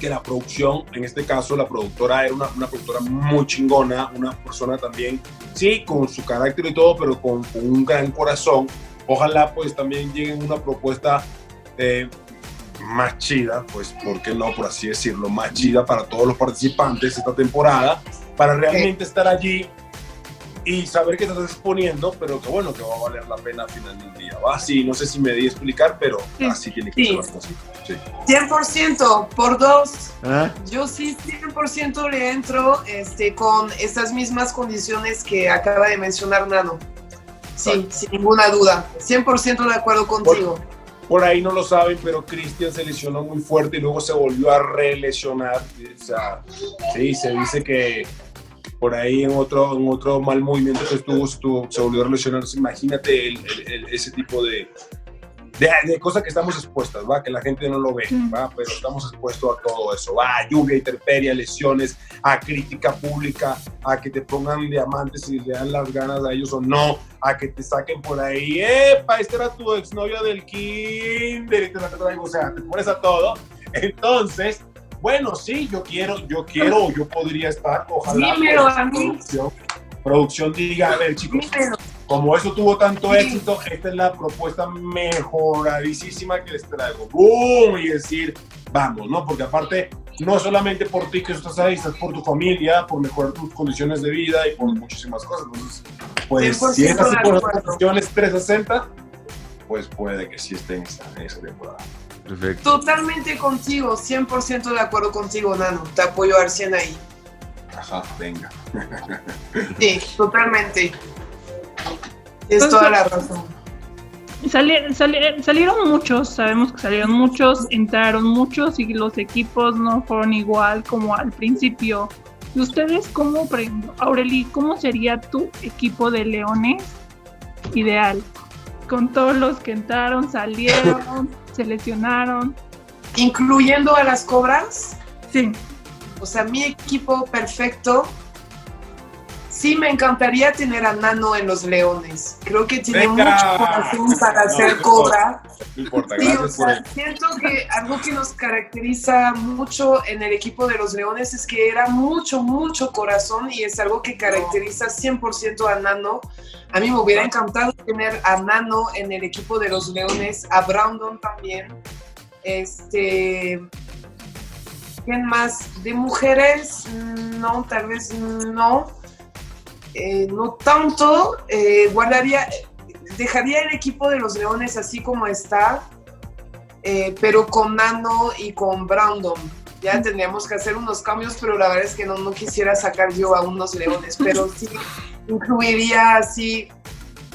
que la producción, en este caso la productora era una, una productora muy chingona, una persona también, sí, con su carácter y todo, pero con, con un gran corazón. Ojalá pues también lleguen una propuesta eh, más chida, pues, ¿por qué no? Por así decirlo, más chida para todos los participantes de esta temporada, para realmente estar allí y saber que te estás exponiendo, pero que bueno, que va a valer la pena al final del día. ¿va? Sí, no sé si me di a explicar, pero Sí. así tiene que Sí. ser las cosas. Sí. 100% por dos. ¿Ah? Yo sí 100% le entro este, con estas mismas condiciones que acaba de mencionar Nano. Sí, sin ninguna duda. 100% de acuerdo contigo. Por ahí no lo saben, pero Cristian se lesionó muy fuerte y luego se volvió a relesionar. O sea, sí, se dice que por ahí en otro, en otro mal movimiento que estuvo, se volvió a lesionar. Imagínate ese tipo de, de, de cosas que estamos expuestas, ¿va? Que la gente no lo ve. ¿va? Pero estamos expuestos a todo eso, ¿va? A lluvia, intemperie, lesiones, a crítica pública, a que te pongan diamantes y le dan las ganas a ellos o no, a que te saquen por ahí, ¡epa! Esta era tu exnovia del kinder y te la traigo, o sea, te pones a todo. Entonces, bueno, sí, yo quiero, yo quiero, yo podría estar, ojalá. Dímelo pues, a mí. Producción, producción diga, a ver, chicos, Dímelo. Como eso tuvo tanto Sí. éxito, esta es la propuesta mejoradísima que les traigo. ¡Boom! Y decir, vamos, ¿no? Porque aparte, no solamente por ti que estás ahí, estás por tu familia, por mejorar tus condiciones de vida y por muchísimas cosas. Entonces, pues, 100% si es así de por las condiciones 360, pues puede que sí esté en esa, en esa temporada. Perfecto. Totalmente contigo, 100% de acuerdo contigo, Nano. Te apoyo al 100 ahí. Ajá, venga. Sí, totalmente. Pues, toda la razón. Sali- sali- salieron muchos, sabemos que salieron muchos, entraron muchos y los equipos no fueron igual como al principio. ¿Y ustedes cómo, Aureli, cómo sería tu equipo de leones ideal? Con todos los que entraron, salieron, se lesionaron. Incluyendo a las cobras, Sí, o sea, mi equipo perfecto. Sí, me encantaría tener a Nano en los Leones. Creo que tiene Venga. mucho corazón para No, ser no. importa. Sí, o sea, siento que algo que nos caracteriza mucho en el equipo de los Leones es que era mucho, mucho corazón y es algo que caracteriza 100% a Nano. A mí me hubiera encantado tener a Nano en el equipo de los Leones, a Brandon también. Este, ¿Quién más? De mujeres, no, tal vez no. Eh, no tanto. Eh, guardaría, dejaría el equipo de los Leones así como está, eh, pero con Nano y con Brandon. Ya tendríamos que hacer unos cambios, pero la verdad es que no, no quisiera sacar yo a unos Leones, pero sí incluiría así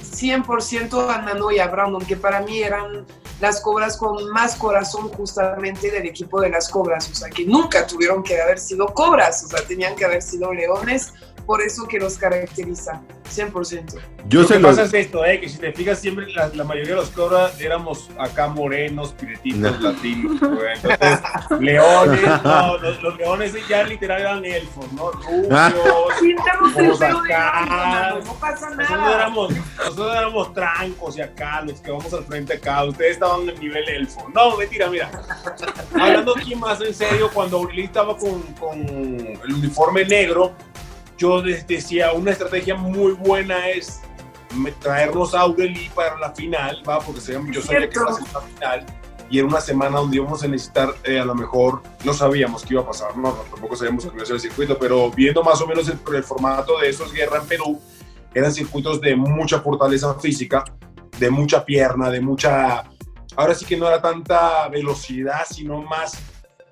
100% a Nano y a Brandon, que para mí eran las cobras con más corazón justamente del equipo de las cobras, o sea, que nunca tuvieron que haber sido cobras, o sea, tenían que haber sido leones, por eso que los caracteriza, 100%. Yo lo se que lo... pasa es esto, eh, que si te fijas siempre la, la mayoría de los cobras éramos acá morenos, piretitos, No. latinos, güey. Entonces, leones, no, los, los leones ya literal eran elfos, ¿no? Ah. Rubios. Pintamos el Vamos pelo de acá. Nano, no pasa Nosotros nada. éramos, nosotros éramos trancos y acá, los que vamos al frente acá, ustedes estaban en el nivel elfo. No, mentira, mira. Hablando aquí más en serio, cuando Aureli estaba con, con el uniforme negro, yo decía, una estrategia muy buena es traernos a Aureli para la final, ¿va? Porque sabíamos- yo sabía que iba a ser la final. Y era una semana donde íbamos a necesitar, eh, a lo mejor, no sabíamos qué iba a pasar, no, no, tampoco sabíamos que iba a ser el circuito, pero viendo más o menos el, el formato de esos guerra en Perú, eran circuitos de mucha fortaleza física, de mucha pierna, de mucha... Ahora sí que no era tanta velocidad, sino más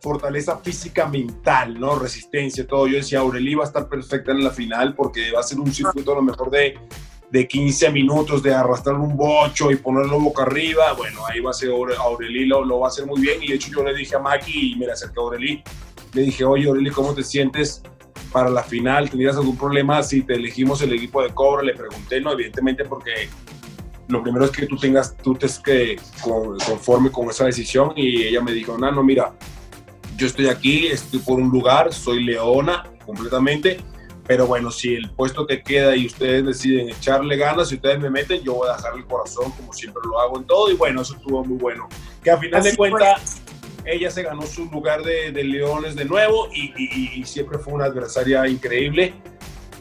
fortaleza física mental, ¿no? Resistencia, todo. Yo decía, Aureli va a estar perfecta en la final porque va a ser un circuito a lo mejor de, de 15 minutos, de arrastrar un bocho y ponerlo boca arriba. Bueno, ahí va a ser Aure- Aureli, lo, lo va a hacer muy bien. Y de hecho yo le dije a Maki y me acerqué a Aureli. Le dije, oye, Aureli, ¿cómo te sientes para la final? ¿Tendrías algún problema si te elegimos el equipo de Cobra? Le pregunté, no, evidentemente porque lo primero es que tú tengas, tú estés que con- conforme con esa decisión y ella me dijo, no, no, mira, yo estoy aquí, estoy por un lugar, soy leona completamente, pero bueno, si el puesto te queda y ustedes deciden echarle ganas, si ustedes me meten, yo voy a dejar el corazón como siempre lo hago en todo y bueno, eso estuvo muy bueno. Que a final Así de cuentas, ella se ganó su lugar de, de leones de nuevo y, y- y siempre fue una adversaria increíble.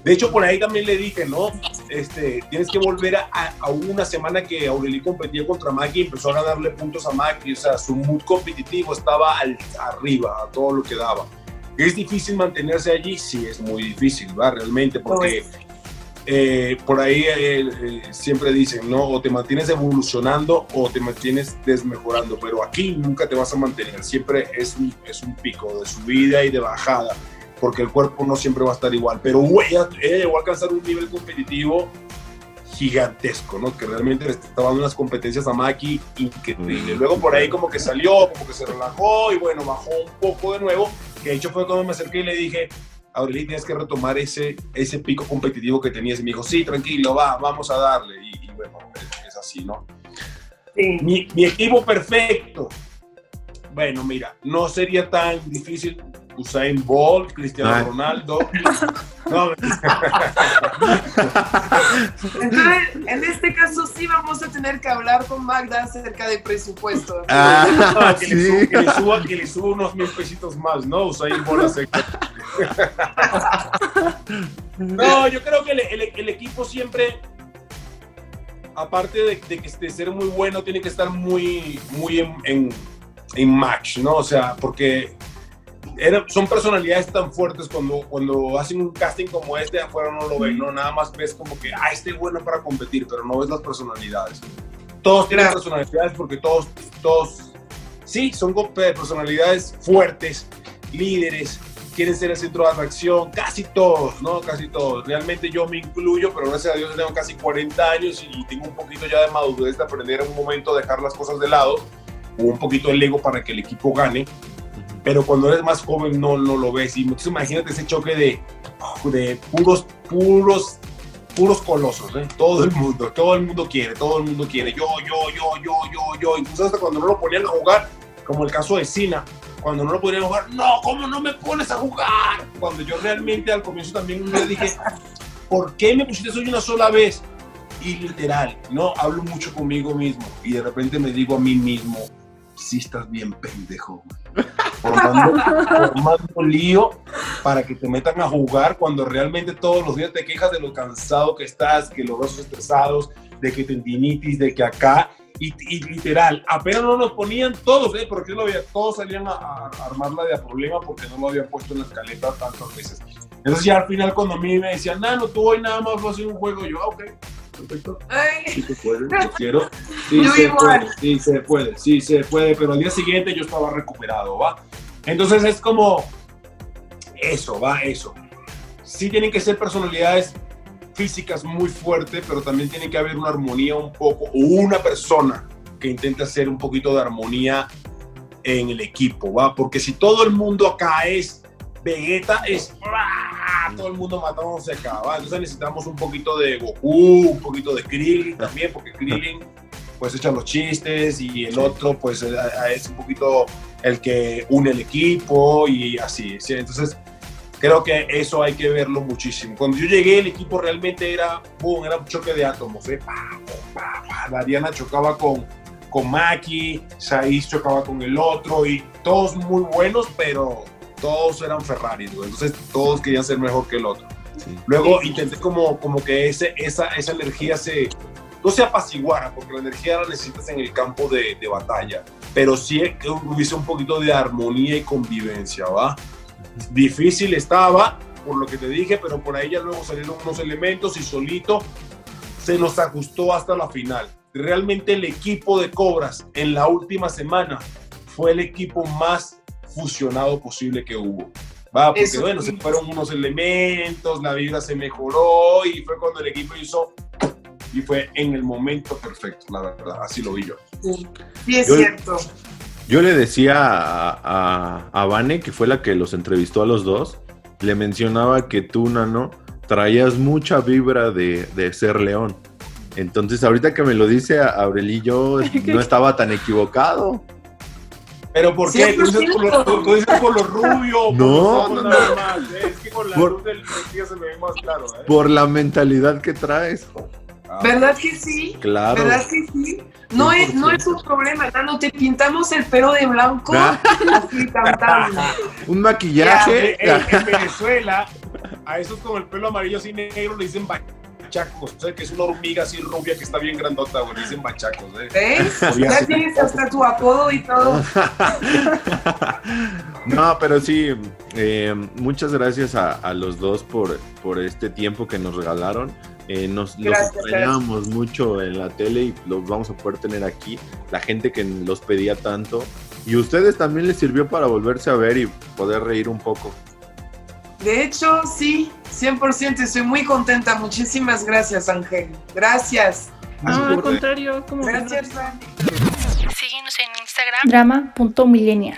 De hecho, por ahí también le dije, ¿no? Este, tienes que volver a, una semana que Aureli competía contra Maki y empezó a ganarle puntos a Maki. O sea, su mood competitivo estaba al- arriba, a todo lo que daba. ¿Es difícil mantenerse allí? Sí, es muy difícil, ¿va? Realmente, porque eh, por ahí eh, eh, siempre dicen, ¿no? O te mantienes evolucionando o te mantienes desmejorando, pero aquí nunca te vas a mantener. Siempre es un, es un pico de subida y de bajada, porque el cuerpo no siempre va a estar igual. Pero güey, ella, ella llegó a alcanzar un nivel competitivo gigantesco, ¿no? Que realmente le estaba dando unas competencias a Maki increíble. Luego por ahí como que salió, como que se relajó y bueno, bajó un poco de nuevo. Que de hecho fue cuando me acerqué y le dije, Aureli, tienes que retomar ese, ese pico competitivo que tenías. Y me dijo, sí, tranquilo, va, vamos a darle. Y, y bueno, es, es así, ¿no? Sí. Mi, mi equipo perfecto. Bueno, mira, no sería tan difícil Usain Bolt, Cristiano Ay. Ronaldo. No, Entonces, en este caso sí vamos a tener que hablar con Magda acerca de presupuesto. Ah, que, le suba, que, le suba, que le suba unos mil pesitos más, ¿no? Usain Bolt hace- No, yo creo que el, el- el equipo siempre, aparte de, de que de ser muy bueno, tiene que estar muy, muy en, en- en match, ¿no? O sea, porque era- son personalidades tan fuertes cuando, cuando hacen un casting como este, afuera no lo ven, ¿no? Nada más ves como que, ah, este es bueno para competir, pero no ves las personalidades. Todos tienen Claro. personalidades porque todos, todos, sí, son personalidades fuertes, líderes, quieren ser el centro de atracción, casi todos, ¿no? Casi todos. Realmente yo me incluyo, pero gracias a Dios tengo casi 40 años y tengo un poquito ya de madurez de aprender en un momento a dejar las cosas de lado, o un poquito el ego para que el equipo gane. Pero cuando eres más joven no, no lo ves. Y entonces imagínate ese choque de, de puros, puros, puros colosos, ¿eh? Todo el mundo, todo el mundo quiere, todo el mundo quiere. Yo, yo, yo, yo, yo, yo. Incluso hasta cuando no lo ponían a jugar, como el caso de Sina, cuando no lo ponían a jugar, no, ¿cómo no me pones a jugar? Cuando yo realmente al comienzo también le dije, ¿por qué me pusiste hoy una sola vez? y literal, no hablo mucho conmigo mismo y de repente me digo a mí mismo, sí estás bien pendejo, güey. Formando, formando lío para que te metan a jugar cuando realmente todos los días te quejas de lo cansado que estás, que los brazos estresados, de que tendinitis, de que acá, y, y literal, apenas no nos ponían todos, ¿eh? porque lo había, todos salían a, a armarla de a problema porque no lo habían puesto en la escaleta tantas veces. Entonces ya al final cuando a mí me decían, no, no, tú hoy nada más vas a hacer un juego, yo, ah, ok, perfecto. Ay, Sí se puede, lo quiero. Sí Yo se igual. puede, sí se puede, sí se puede, pero al día siguiente yo estaba recuperado, ¿va? Entonces es como eso, va, eso. Sí tienen que ser personalidades físicas muy fuertes, pero también tiene que haber una armonía un poco, o una persona que intente hacer un poquito de armonía en el equipo, ¿va? Porque si todo el mundo acá es Vegeta, es ¡ah! Todo el mundo matándose acá, ¿va? Entonces necesitamos un poquito de Goku, un poquito de Krillin también, porque Krillin pues echa los chistes y el otro pues eh, es un poquito el que une el equipo y así, ¿sí? Entonces creo que eso hay que verlo muchísimo. Cuando yo llegué el equipo realmente era, boom, era un choque de átomos, ¿eh? Pa, pa, pa. La Diana chocaba con, con Maki, Saiz chocaba con el otro y todos muy buenos, pero todos eran Ferrari, güey. entonces todos querían ser mejor que el otro. Sí. Luego intenté como, como que ese, esa, esa energía se, no se apaciguara, porque la energía la necesitas en el campo de, de batalla, pero sí que hubiese un poquito de armonía y convivencia, ¿va? Difícil estaba, por lo que te dije, pero por ahí ya luego salieron unos elementos y solito se nos ajustó hasta la final. Realmente el equipo de Cobras en la última semana fue el equipo más fusionado posible que hubo. Va, porque Eso bueno, sí. se fueron unos elementos, la vibra se mejoró y fue cuando el equipo hizo y fue en el momento perfecto, la verdad, así lo vi yo. sí, sí es Yo- cierto. Yo le decía a, a, a Vane, que fue la que los entrevistó a los dos, le mencionaba que tú, Nano, traías mucha vibra de, de ser león. Entonces, ahorita que me lo dice Aureli, yo no estaba tan equivocado. Pero ¿por qué? ¿Tú dices por lo, 100%. tú dices por lo rubio? por No, ojos no, no. nada más, ¿eh? Es que con la Por- luz del día se me ve más claro. ¿eh? Por la mentalidad que traes. Ah, ¿Verdad que sí? Claro. ¿Verdad que sí? No es, no es un problema, Nano, te pintamos el pelo de blanco Ah. así cantando. Un maquillaje. en- en Venezuela, a esos con el pelo amarillo así negro le dicen bachacos. O sea, que es una hormiga así rubia que está bien grandota, güey. Dicen bachacos, ¿eh? ¿Ves? Ya tienes hasta tu apodo y todo. No, pero sí, eh, muchas gracias a, a los dos por, por este tiempo que nos regalaron. Eh, nos extrañábamos mucho en la tele y los vamos a poder tener aquí. La gente que los pedía tanto. Y ustedes también les sirvió para volverse a ver y poder reír un poco. De hecho, sí, 100%, estoy muy contenta. Muchísimas gracias, Ángel. Gracias. No, al contrario, como que Gracias. Síguenos en Instagram. Drama.millennial.